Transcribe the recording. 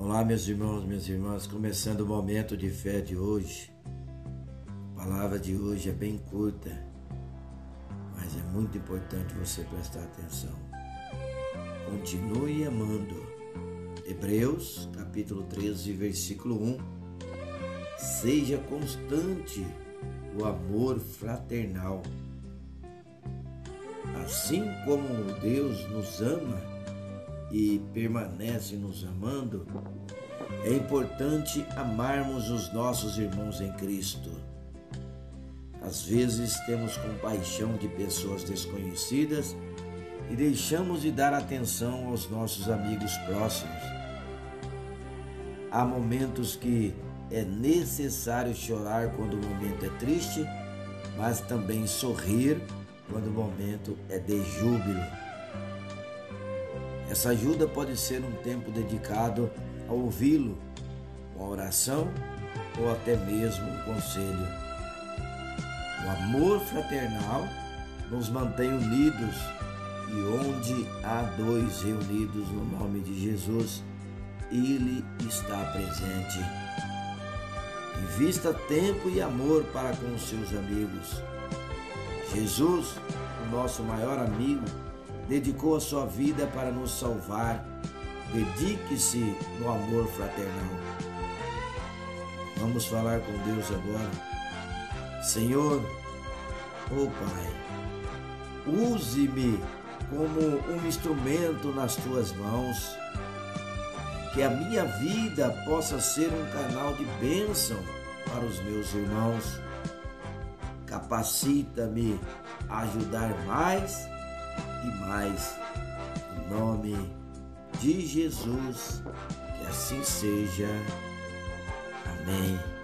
Olá, meus irmãos, minhas irmãs, começando o momento de fé de hoje. A palavra de hoje é bem curta, mas é muito importante você prestar atenção. Continue amando. Hebreus, capítulo 13, versículo 1. Seja constante o amor fraternal. Assim como Deus nos ama, e permanece nos amando, é importante amarmos os nossos irmãos em Cristo. Às vezes temos compaixão de pessoas desconhecidas e deixamos de dar atenção aos nossos amigos próximos. Há momentos que é necessário chorar quando o momento é triste, mas também sorrir quando o momento é de júbilo. Essa ajuda pode ser um tempo dedicado a ouvi-lo, uma oração ou até mesmo um conselho. O amor fraternal nos mantém unidos e onde há dois reunidos no nome de Jesus, Ele está presente. Invista tempo e amor para com os seus amigos. Jesus, o nosso maior amigo, dedicou a sua vida para nos salvar. Dedique-se no amor fraternal. Vamos falar com Deus agora. Senhor, oh Pai, use-me como um instrumento nas tuas mãos. Que a minha vida possa ser um canal de bênção para os meus irmãos. Capacita-me a ajudar mais e mais. Em nome de Jesus, que assim seja. Amém.